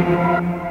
Música